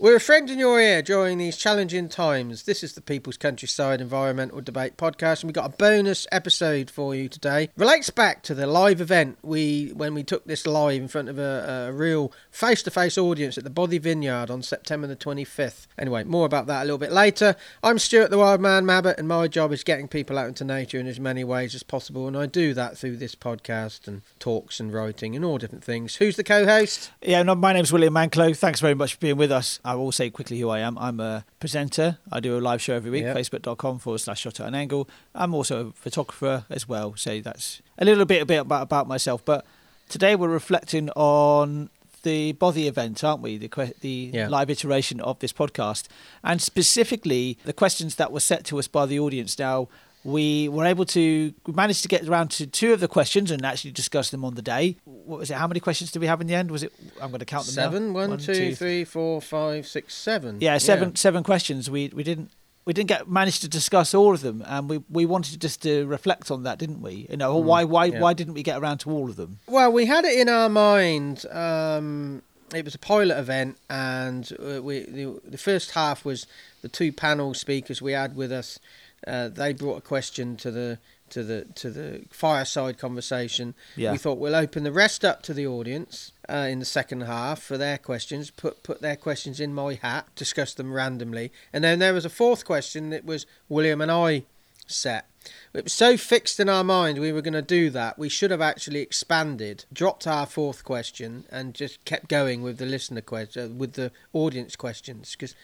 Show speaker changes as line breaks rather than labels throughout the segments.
We're a friend in your ear during these challenging times. This is the People's Countryside Environmental Debate Podcast, and we've got a bonus episode for you today. Relates back to the live event we when we took this live in front of a, a real face-to-face audience at the Bothy Vineyard on September the 25th. Anyway, more about that a little bit later. I'm Stuart the Wild Man Mabbott, and my job is getting people out into nature in as many ways as possible, and I do that through this podcast and talks and writing and all different things. Who's the co-host?
Yeah, no, my name's William Manclow. Thanks very much for being with us. I will say quickly who I am. I'm a presenter. I do a live show every week,
Yep.
facebook.com forward slash shot at an angle. I'm also a photographer as well. So that's a little bit, a bit about, about myself. But today we're reflecting on the Bothy event, aren't we? The, the
Yeah.
live iteration of this podcast. And specifically the questions that were set to us by the audience. Now, we were able to we managed to get around to two of the questions and actually discuss them on the day. What was it? How many questions did we have in the end? Was it? I'm going to count them now.
Seven. One,
One,
two,
two,
three, four, five, six, seven.
yeah, seven seven questions. We we didn't we didn't get manage to discuss all of them, and we we wanted just to reflect on that, didn't we? You know, why why
Mm, yeah.
why didn't we get around to all of them?
Well, we had it in our mind. Um, it was a pilot event, and uh, we the, the first half was the two panel speakers we had with us. Uh, they brought a question to the to the to the fireside conversation.
Yeah.
We thought we'll open the rest up to the audience uh, in the second half for their questions. Put put their questions in my hat, discuss them randomly, and then there was a fourth question that was William and I set. It was so fixed in our mind we were going to do that. We should have actually expanded, dropped our fourth question, and just kept going with the listener question, with the audience questions, because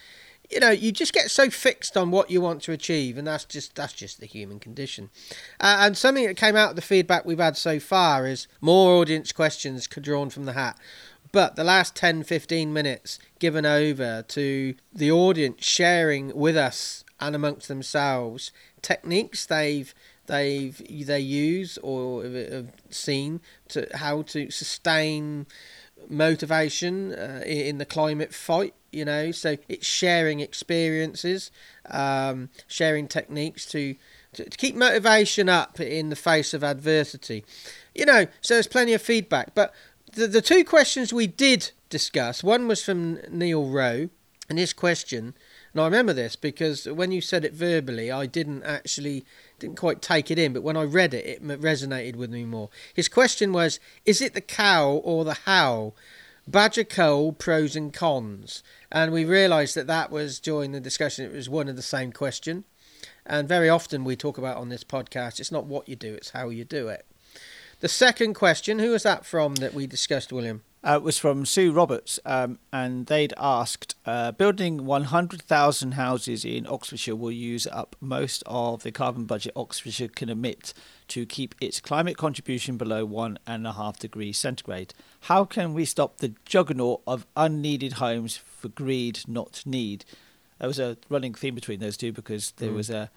you know you just get so fixed on what you want to achieve, and that's just that's just the human condition. Uh, and something that came out of the feedback we've had so far is more audience questions drawn from the hat. But the last 10 15 minutes given over to the audience sharing with us and amongst themselves techniques they've they've they use or have- seen to how to sustain motivation uh, in the climate fight you know so it's sharing experiences um, sharing techniques to, to to keep motivation up in the face of adversity you know so there's plenty of feedback but the, the two questions we did discuss one was from neil rowe and his question and I remember this because when you said it verbally, I didn't actually didn't quite take it in, but when I read it, it resonated with me more. His question was: Is it the cow or the how? Badger cull pros and cons, and we realised that that was during the discussion. It was one and the same question, and very often we talk about on this podcast. It's not what you do; it's how you do it. The second question: Who was that from that we discussed, William?
Uh, was from Sue Roberts, um, and they'd asked, uh, building 100,000 houses in Oxfordshire will use up most of the carbon budget Oxfordshire can emit to keep its climate contribution below one and a half degrees centigrade. How can we stop the juggernaut of unneeded homes for greed, not need? There was a running theme between those two because there
Mm.
was a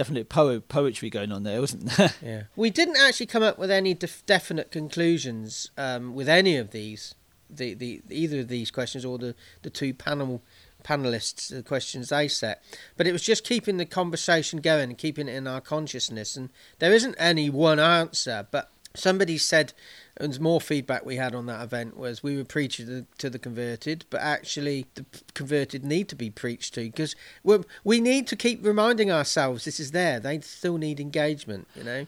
definite po- poetry going on there, wasn't there?
Yeah. We didn't actually come up with any def- definite conclusions um, with any of these, the, the either of these questions or the, the two panel panelists the questions they set. But it was just keeping the conversation going and keeping it in our consciousness. And there isn't any one answer, but somebody said and more feedback we had on that event was we were preaching to the, to the converted, but actually the converted need to be preached to because we need to keep reminding ourselves this is there. They still need engagement, you know.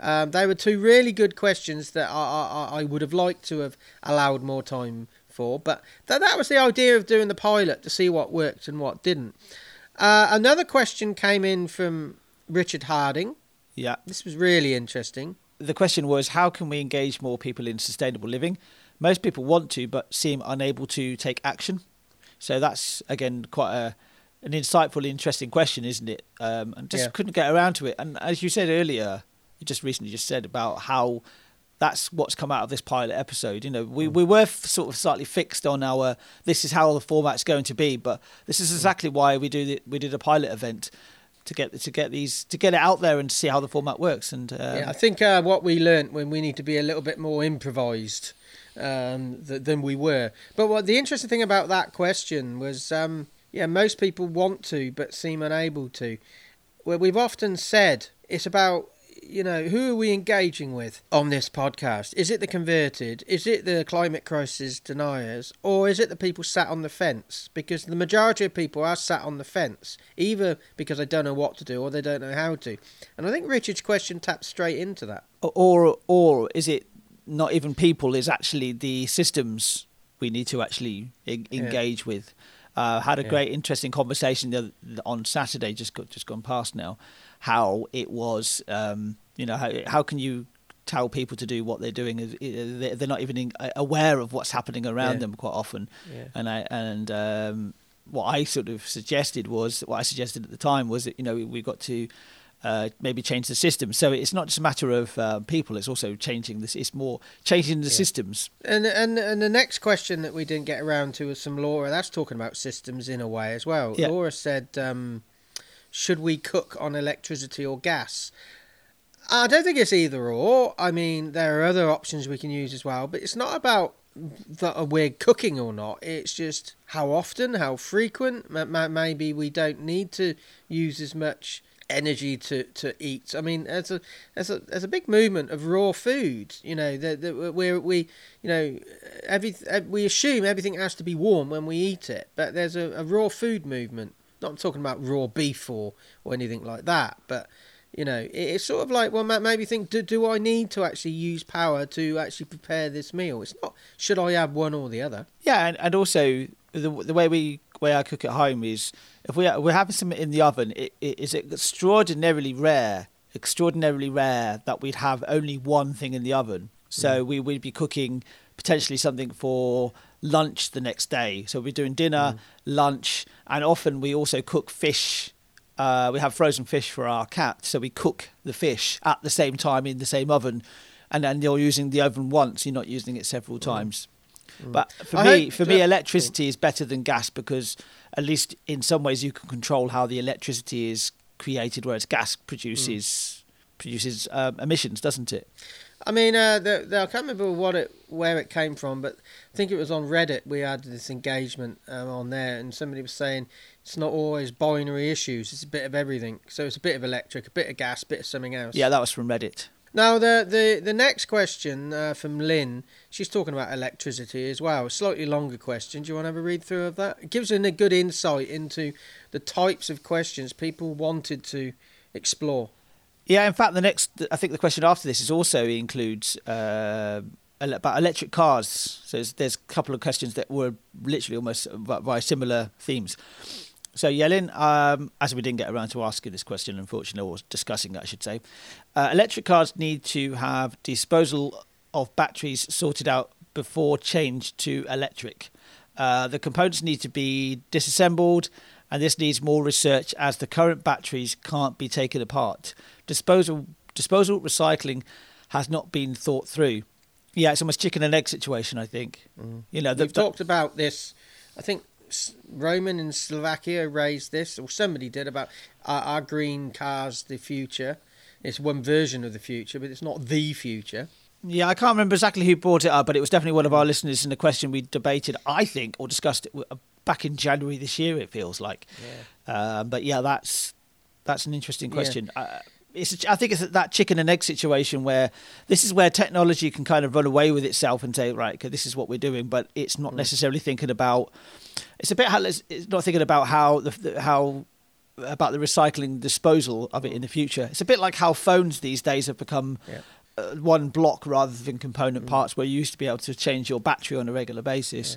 Um, they were two really good questions that I, I, I would have liked to have allowed more time for, but th- that was the idea of doing the pilot to see what worked and what didn't. Uh, another question came in from Richard Harding.
yeah.
This was really interesting.
The question was how can we engage more people in sustainable living? Most people want to, but seem unable to take action. So that's again quite a an insightful, interesting question, isn't it? Um, and just
Yeah.
couldn't get around to it. And as you said earlier, you just recently just said about how that's what's come out of this pilot episode. You know, we, we were f- sort of slightly fixed on our this is how the format's going to be, but this is exactly why we do the, we did a pilot event to get to get these to get it out there and see how the format works. And um,
yeah, I think uh, what we learnt when we need to be a little bit more improvised um, th- than we were. But what the interesting thing about that question was, um, yeah, most people want to but seem unable to. We've often said it's about you know, who are we engaging with on this podcast? Is it the converted? Is it the climate crisis deniers? Or is it the people sat on the fence? Because the majority of people are sat on the fence, either because they don't know what to do or they don't know how to. And I think Richard's question taps straight into that.
Or or is it not even people? Is actually the systems we need to actually e- engage yeah. with? Uh, had a yeah. great, interesting conversation on Saturday, just got, just gone past now. How it was, um, you know, how how can you tell people to do what they're doing? They're not even aware of what's happening around yeah. them quite often. Yeah. And I and um, what I sort of suggested was what I suggested at the time was that you know we, we got to uh, maybe change the system. So it's not just a matter of uh, people; it's also changing this. It's more changing the yeah. systems.
And and and the next question that we didn't get around to was some Laura. That's talking about systems in a way as well. Yeah. Laura said, um, "Should we cook on electricity or gas?" I don't think it's either or. I mean, there are other options we can use as well, but it's not about that we're cooking or not. It's just how often, how frequent. Maybe we don't need to use as much energy to, to eat. I mean, there's a there's a there's a big movement of raw food. You know, that where we you know every we assume everything has to be warm when we eat it, but there's a, a raw food movement. Not talking about raw beef or or anything like that, but you know, it's sort of like well, maybe think do do I need to actually use power to actually prepare this meal? It's not should I have one or the other?
Yeah, and, and also the the way we way I cook at home is if we we're having something in the oven, it, it is extraordinarily rare, extraordinarily rare that we'd have only one thing in the oven. So mm. we would be cooking potentially something for lunch the next day. So we're doing dinner, mm. lunch, and often we also cook fish. Uh, we have frozen fish for our cat, so we cook the fish at the same time in the same oven, and then you're using the oven once. You're not using it several mm. times. Mm. But for I me, for me, electricity is better than gas because at least in some ways you can control how the electricity is created, whereas gas produces mm. produces um, emissions, doesn't it?
I mean, uh, the, the, I can't remember what it where it came from, but I think it was on Reddit. We had this engagement um, on there, and somebody was saying it's not always binary issues; it's a bit of everything. So it's a bit of electric, a bit of gas, a bit of something else.
Yeah, that was from Reddit.
Now, the, the, the next question uh, from Lyn, she's talking about electricity as well. A slightly longer question. Do you want to have a read through of that? It gives a good insight into the types of questions people wanted to explore.
Yeah, in fact, the next, I think the question after this is also includes uh, about electric cars. So there's, a couple of questions that were literally almost by similar themes. So, Yelin, um, as we didn't get around to asking this question, unfortunately, or discussing it, I should say, uh, electric cars need to have disposal of batteries sorted out before change to electric. Uh, the components need to be disassembled, and this needs more research as the current batteries can't be taken apart. Disposal, disposal, recycling has not been thought through. Yeah, it's almost chicken and egg situation. I think.
Mm. You know, the, we've the, talked about this. I think Roman in Slovakia raised this, or somebody did about our, our green cars, the future. It's one version of the future, but it's not the future.
Yeah, I can't remember exactly who brought it up, but it was definitely one of our listeners in the question we debated, I think, or discussed it uh, back in January this year. It feels like, yeah. Uh, but yeah, that's that's an interesting question. Yeah. Uh, it's, I think it's that chicken and egg situation where this is where technology can kind of run away with itself and say, right, this is what we're doing, but it's not mm. necessarily thinking about. It's a bit. It's not thinking about how the how about the recycling disposal of it in the future. It's a bit like how phones these days have become. Yeah. Uh, one block rather than component mm. parts, where you used to be able to change your battery on a regular basis.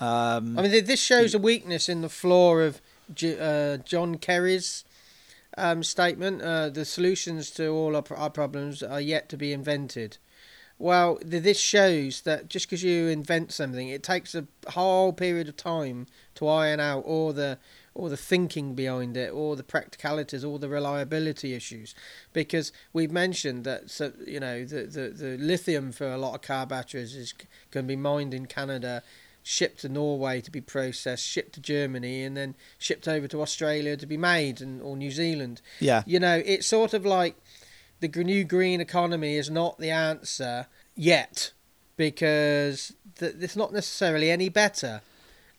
Yeah. Um, I mean, this shows a weakness in the flaw of G- uh, John Kerry's um, statement. Uh, the solutions to all our, our, problems are yet to be invented. Well, this shows that just because you invent something, it takes a whole period of time to iron out all the all the thinking behind it, or the practicalities, all the reliability issues. Because we've mentioned that so, you know the, the, the lithium for a lot of car batteries is going to be mined in Canada shipped to Norway to be processed, shipped to Germany, and then shipped over to Australia to be made, and or New Zealand.
Yeah,
you know, it's sort of like the new green economy is not the answer yet because th- it's not necessarily any better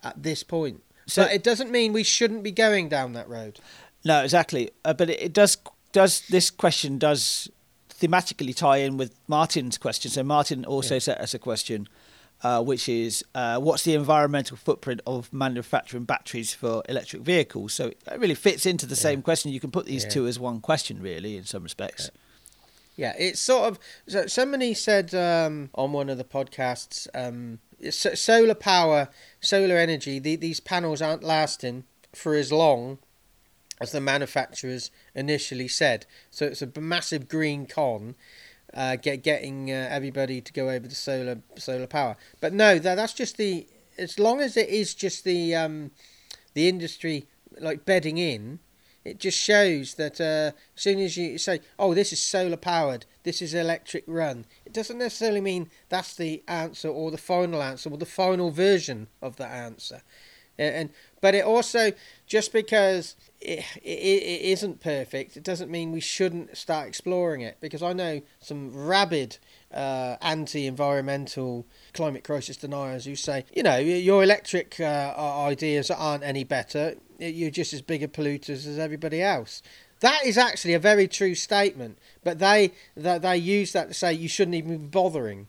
at this point. So but it doesn't mean we shouldn't be going down that road.
No, exactly. Uh, but it, it does does this question does thematically tie in with Martin's question. So Martin also
Yeah.
set us a question, uh, which is uh, what's the environmental footprint of manufacturing batteries for electric vehicles? So it really fits into the same question. You can put these
Yeah.
two as one question, really, in some respects.
Yeah, it's sort of. So somebody said um, on one of the podcasts, um, so- solar power, solar energy. The, these panels aren't lasting for as long as the manufacturers initially said. So it's a massive green con. Uh, get getting uh, everybody to go over to solar solar power, but no, that that's just the. As long as it is just the um, the industry like bedding in, it just shows that uh, as soon as you say, "Oh, this is solar powered, this is electric run," it doesn't necessarily mean that's the answer or the final answer or the final version of the answer. And, but it also just because it, it, it isn't perfect, it doesn't mean we shouldn't start exploring it. Because I know some rabid uh, anti-environmental climate crisis deniers who say, you know, your electric uh, ideas aren't any better. You're just as big a polluters as everybody else. That is actually a very true statement, but they they, they use that to say you shouldn't even be bothering.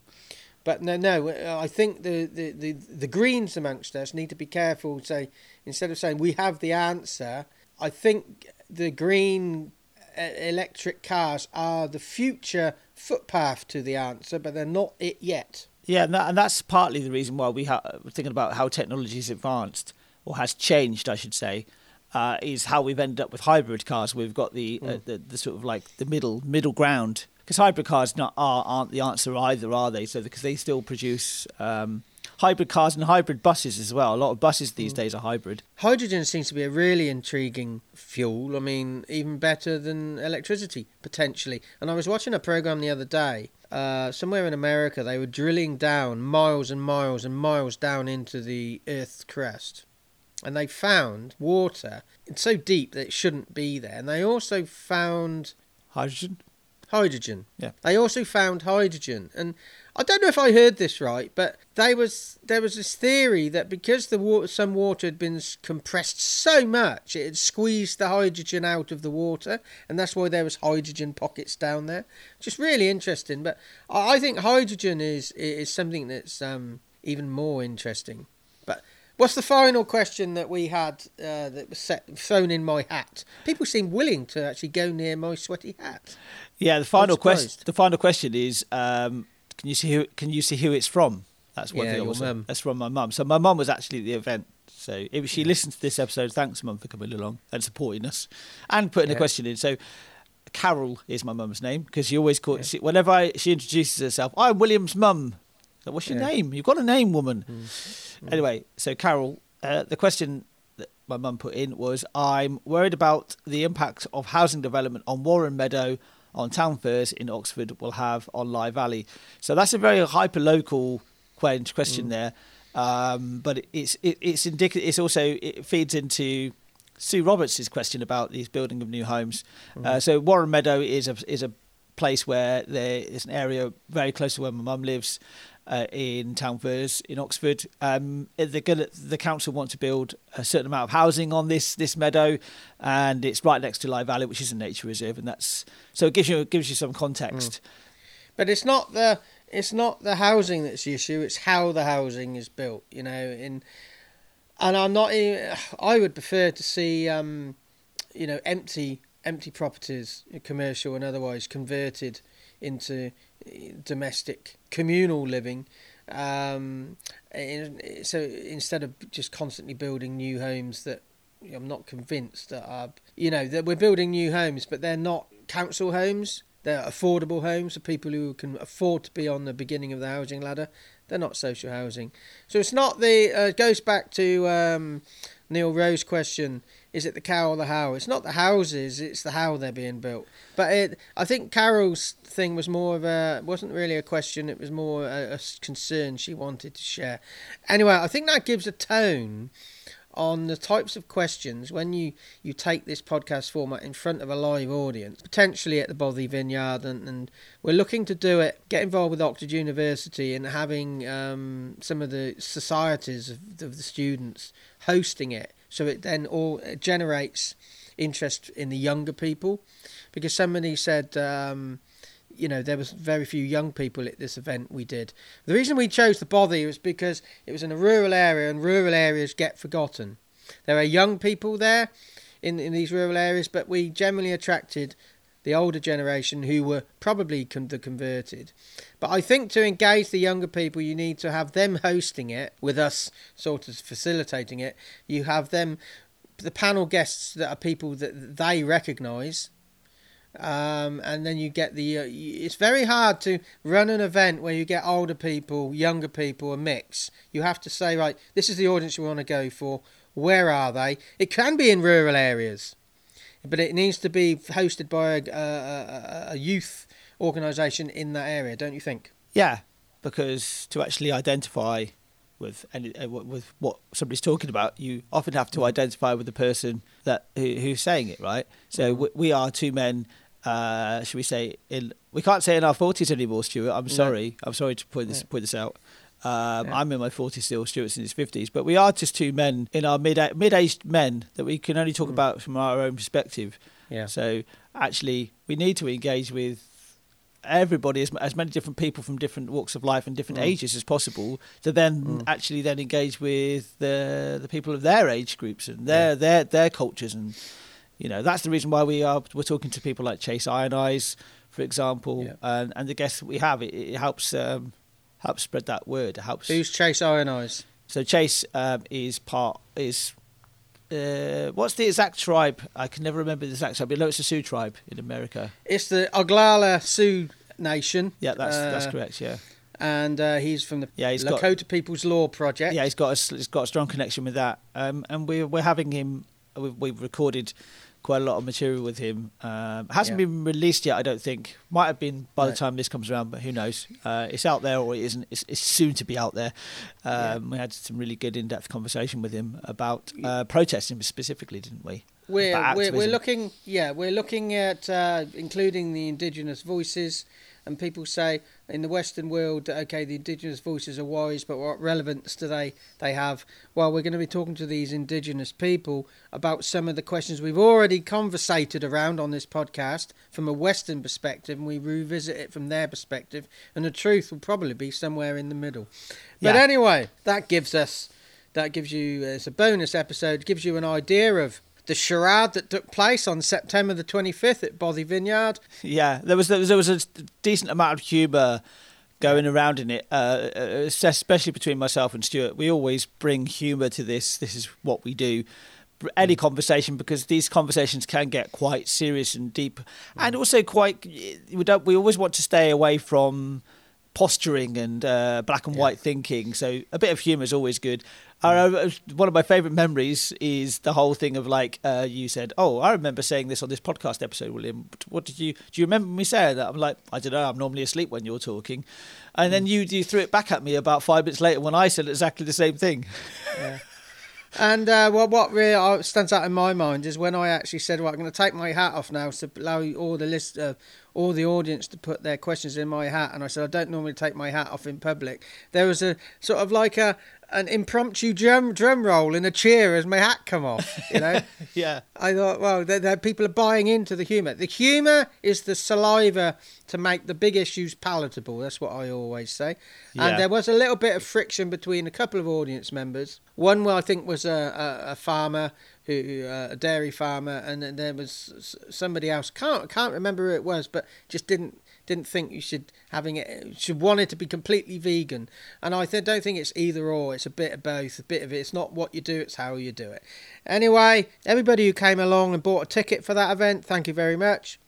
But no, no. I think the, the, the, the Greens amongst us need to be careful. Say instead of saying we have the answer, I think the green uh, electric cars are the future footpath to the answer, but they're not it yet.
Yeah, and, that, and that's partly the reason why we ha- we're thinking about how technology has advanced or has changed, I should say, uh, is how we've ended up with hybrid cars. We've got the, uh, the the sort of like the middle middle ground because hybrid cars not are aren't the answer either, are they? So because they still produce um, hybrid cars and hybrid buses as well. A lot of buses these days are hybrid.
Hydrogen seems to be a really intriguing fuel. I mean, even better than electricity, potentially. And I was watching a program the other day. Uh, somewhere in America, they were drilling down miles and miles and miles down into the Earth's crust. And they found water. It's so deep that it shouldn't be there. And they also found
Hydrogen.
hydrogen.
Yeah.
They also found hydrogen, and I don't know if I heard this right, but they was there was this theory that because the water, some water had been compressed so much, it had squeezed the hydrogen out of the water, and that's why there was hydrogen pockets down there. Just really interesting. But I think hydrogen is is something that's um, even more interesting. What's the final question that we had uh, that was set, thrown in my hat? People seem willing to actually go near my sweaty hat.
Yeah, the final question. The final question is: um, Can you see who? Can you see who it's from? That's one
Yeah,
thing.
your.
That's from my mum. So my mum was actually at the event. So if she listened to this episode, thanks, mum, for coming along and supporting us and putting a
Yeah.
question in. So Carol is my mum's name because she always calls. She, whenever I, she introduces herself, I'm William's mum. What's your
Yeah.
name? You've got a name, woman. Anyway, so Carol, uh, the question that my mum put in was I'm worried about the impact of housing development on Warren Meadow, on Town Furze in Oxford will have on Lye Valley. So that's a very hyper local question there. Um, but it's it, it's indicative. It's also it feeds into Sue Roberts' question about these building of new homes. Uh, so Warren Meadow is a is a place where there is an area very close to where my mum lives uh, in Town Furze in Oxford. Um, the council want to build a certain amount of housing on this this meadow, and it's right next to Lye Valley, which is a nature reserve, and that's so it gives you it gives you some context.
But it's not the it's not the housing that's the issue. It's how the housing is built. You know, in and I'm not. even- I would prefer to see, um, you know, empty empty properties, commercial and otherwise, converted into eh, domestic communal living. Um, so instead of just constantly building new homes that I'm not convinced that are, you know, that we're building new homes, but they're not council homes. They're affordable homes for people who can afford to be on the beginning of the housing ladder. They're not social housing. So it's not the. Uh, it goes back to um, Neil Rowe's question: Is it the cow or the how? It's not the houses; it's the how they're being built. But it, I think Carol's thing was more of a wasn't really a question. It was more a concern she wanted to share. Anyway, I think that gives a tone on the types of questions when you, you take this podcast format in front of a live audience, potentially at the Bothy Vineyard, and, and we're looking to do it, get involved with Oxford University and having um, some of the societies of, of the students hosting it, so it then all it generates interest in the younger people, because somebody said. Um, you know, there was very few young people at this event we did. The reason we chose the Bothy was because it was in a rural area, and rural areas get forgotten. There are young people there in in these rural areas, but we generally attracted the older generation who were probably con- the converted. But I think to engage the younger people, you need to have them hosting it with us, sort of facilitating it. You have them, the panel guests that are people that they recognise. Um, and then you get the. Uh, it's very hard to run an event where you get older people, younger people, a mix. You have to say, right, this is the audience you want to go for. Where are they? It can be in rural areas but it needs to be hosted by a, a, a youth organisation in that area, don't you think?
Yeah, because to actually identify with any uh, with what somebody's talking about, you often have to identify with the person that who, who's saying it, right? So we, we are two men. Uh, should we say in? We can't say in our forties anymore, Stuart. I'm sorry. No. I'm sorry to point this yeah. point this out. Um, yeah. I'm in my 40s still, Stuart's in his 50s, but we are just two men in our mid mid aged men that we can only talk mm. about from our own perspective.
Yeah.
So actually, we need to engage with everybody, as, as many different people from different walks of life and different mm. ages as possible, to then mm. actually then engage with the the people of their age groups and their yeah. their their cultures, and you know that's the reason why we are we're talking to people like Chase Iron-Eyes, for example, yeah. and and the guests that we have. It, it helps. Um, helps spread that word. It helps.
Who's Chase Iron-Eyes?
So Chase um, is part is uh, what's the exact tribe? I can never remember the exact tribe. But no, it's the Sioux tribe in America.
It's the Oglala Sioux Nation.
Yeah, that's uh, that's correct. Yeah.
And uh, he's from the yeah, he's Lakota got, People's Law Project.
Yeah, he's got a, he's got a strong connection with that. Um, and we're we're having him. We've, we've recorded quite a lot of material with him. Um, hasn't yeah. been released yet, I don't think. Might have been by right. the time this comes around, but who knows? Uh, it's out there or it isn't. It's, it's soon to be out there. Um, yeah. We had some really good in-depth conversation with him about uh, protesting specifically, didn't we?
We're, we're, we're looking, yeah, we're looking at uh, including the indigenous voices and people say in the Western world, okay, the indigenous voices are wise, but what relevance do they, they have? Well, we're going to be talking to these indigenous people about some of the questions we've already conversated around on this podcast from a Western perspective, and we revisit it from their perspective, and the truth will probably be somewhere in the middle. But yeah. anyway, that gives us, that gives you, uh, as a bonus episode, gives you an idea of the charade that took place on September the 25th at Bothy Vineyard.
Yeah, there was there was, there was a decent amount of humour going around in it, uh, uh, especially between myself and Stuart. We always bring humour to this. This is what we do. Any mm. conversation because these conversations can get quite serious and deep, and also quite. We don't. We always want to stay away from posturing and uh, black and white thinking. So a bit of humour is always good. Uh, one of my favourite memories is the whole thing of like uh, you said, "Oh, I remember saying this on this podcast episode, William. What did you do? You remember me saying that?" I'm like, "I don't know. I'm normally asleep when you're talking," and then mm. you you threw it back at me about five minutes later when I said exactly the same thing.
Yeah. And uh, what what really uh, stands out in my mind is when I actually said, "Well, I'm going to take my hat off now to allow all the list, uh, all the audience to put their questions in my hat." And I said, "I don't normally take my hat off in public." There was a sort of like a an impromptu drum drum roll in a cheer as my hat come off. You know.
yeah.
I thought, well, they're, they're, people are buying into the humour. The humour is the saliva to make the big issues palatable. That's what I always say. Yeah. And there was a little bit of friction between a couple of audience members. One, well, I think, was a, a, a farmer who uh, a dairy farmer, and then there was somebody else. Can't can't remember who it was, but just didn't didn't think you should having it should want it to be completely vegan. And I th- don't think it's either or. It's a bit of both. A bit of it. It's not what you do. It's how you do it. Anyway, everybody who came along and bought a ticket for that event, thank you very much.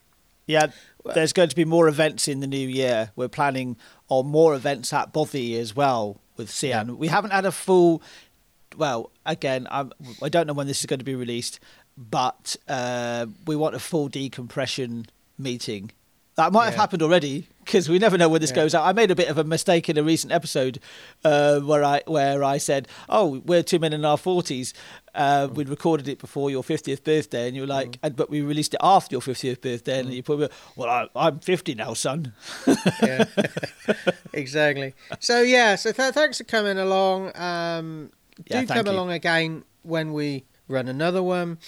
Yeah, there's going to be more events in the new year. We're planning on more events at Bothy as well with Sian. Yeah. We haven't had a full. Well, again, I'm, I don't know when this is going to be released, but uh, we want a full decompression meeting that might yeah. have happened already because we never know when this yeah. goes out. I made a bit of a mistake in a recent episode uh, where I where I said, "Oh, we're two men in our forties. Uh, mm. We'd recorded it before your fiftieth birthday, and you're like, mm. but we released it after your fiftieth birthday, mm. and you put, well, I, am fifty now, son.
yeah, exactly. So yeah, so th- thanks for coming along. Um, do yeah, come you. along again when we run another one.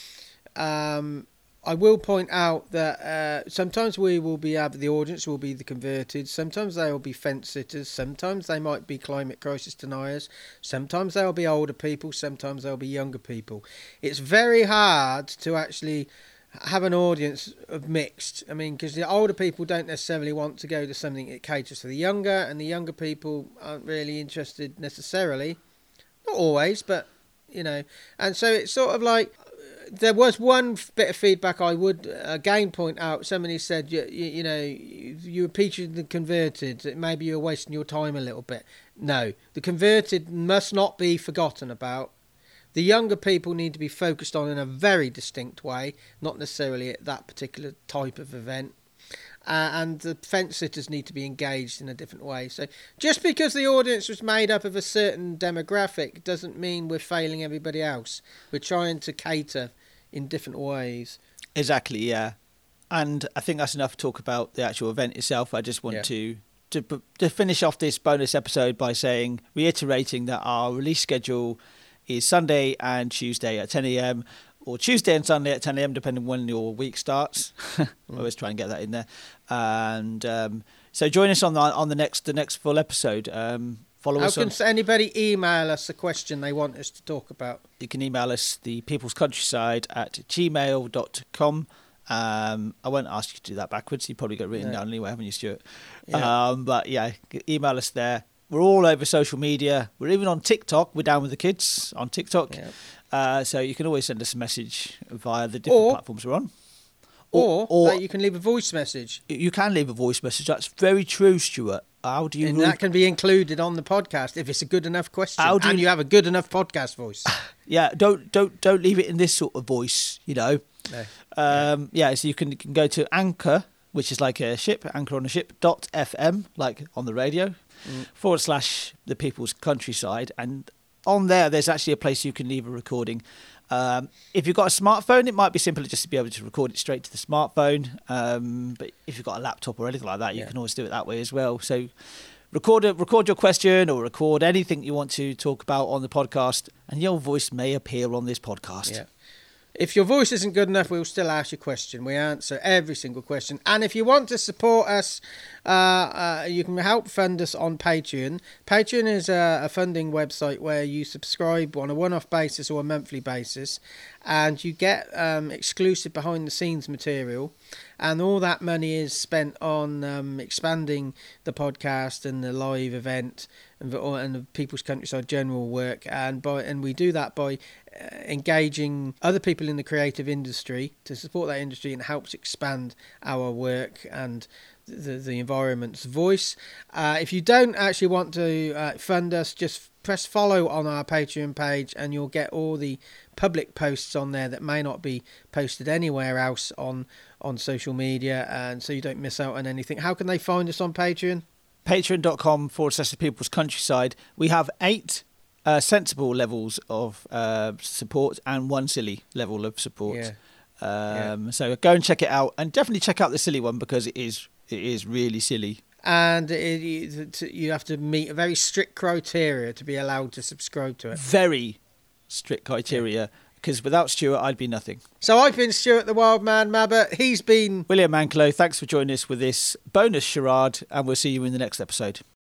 Um, I will point out that uh, sometimes we will be the audience will be the converted. Sometimes they will be fence sitters. Sometimes they might be climate crisis deniers. Sometimes they'll be older people. Sometimes they'll be younger people. It's very hard to actually have an audience of mixed. I mean, because the older people don't necessarily want to go to something that caters to the younger, and the younger people aren't really interested necessarily. Not always, but you know. And so it's sort of like there was one bit of feedback I would again point out. Somebody said, you, you, you know, you were featured the converted. Maybe you're wasting your time a little bit. No, the converted must not be forgotten about. The younger people need to be focused on in a very distinct way, not necessarily at that particular type of event. Uh, and the fence sitters need to be engaged in a different way. So just because the audience was made up of a certain demographic doesn't mean we're failing everybody else. We're trying to cater in different ways.
Exactly, yeah. And I think that's enough to talk about the actual event itself. I just want
Yeah.
to, to to finish off this bonus episode by saying, reiterating that our release schedule is Sunday and Tuesday at 10 a.m. or Tuesday and Sunday at 10 a.m. depending when your week starts. I always try and get that in there. And um, so join us on the on the next the next full episode. Um, follow
How
us on.
can anybody email us a question they want us to talk about?
you can email us the people's countryside at gmail.com um, I won't ask you to do that backwards. You probably got it written
No.
down anyway, haven't you, Stuart?
Yeah.
Um, but yeah, email us there. We're all over social media. We're even on TikTok. We're down with the kids on TikTok.
Yeah.
Uh, so you can always send us a message via the different
Or-
platforms we're on.
Or,
or
that you can leave a voice message,
you can leave a voice message. That's very true, Stuart. How do you
and
re-
that can be included on the podcast if it's a good enough question,
How do
and
you-
you have a good enough podcast voice.
yeah don't don't don't leave it in this sort of voice you know
No.
um yeah so you can you can go to anchor which is like a ship anchor on a ship dot fm like on the radio
Mm.
forward slash the people's countryside and on there there's actually a place you can leave a recording um, if you've got a smartphone it might be simpler just to be able to record it straight to the smartphone um, but if you've got a laptop or anything like that you
Yeah.
can always do it that way as well so record a, record your question or record anything you want to talk about on the podcast and your voice may appear on this podcast
Yeah. If your voice isn't good enough, we'll still ask your question. We answer every single question. And if you want to support us, uh, uh, you can help fund us on Patreon. Patreon is a, a funding website where you subscribe on a one off basis or a monthly basis, and you get um, exclusive behind the scenes material. And all that money is spent on um, expanding the podcast and the live event and and the People's Countryside general work. And by and we do that by uh, engaging other people in the creative industry to support that industry and helps expand our work and the, the environment's voice. Uh, if you don't actually want to uh, fund us, just press follow on our Patreon page and you'll get all the public posts on there that may not be posted anywhere else on on social media and so you don't miss out on anything. How can they find us on Patreon?
patreon.com forward slash the people's countryside we have eight uh, sensible levels of uh, support and one silly level of support
Yeah.
um, so go and check it out and definitely check out the silly one because it is it is really silly
And it, you have to meet a very strict criteria to be allowed to subscribe to it.
very strict criteria because without Stuart I'd be nothing
So I've been Stuart the Wild Man Mabbott. He's been
William Manklow thanks for joining us with this bonus charade and we'll see you in the next episode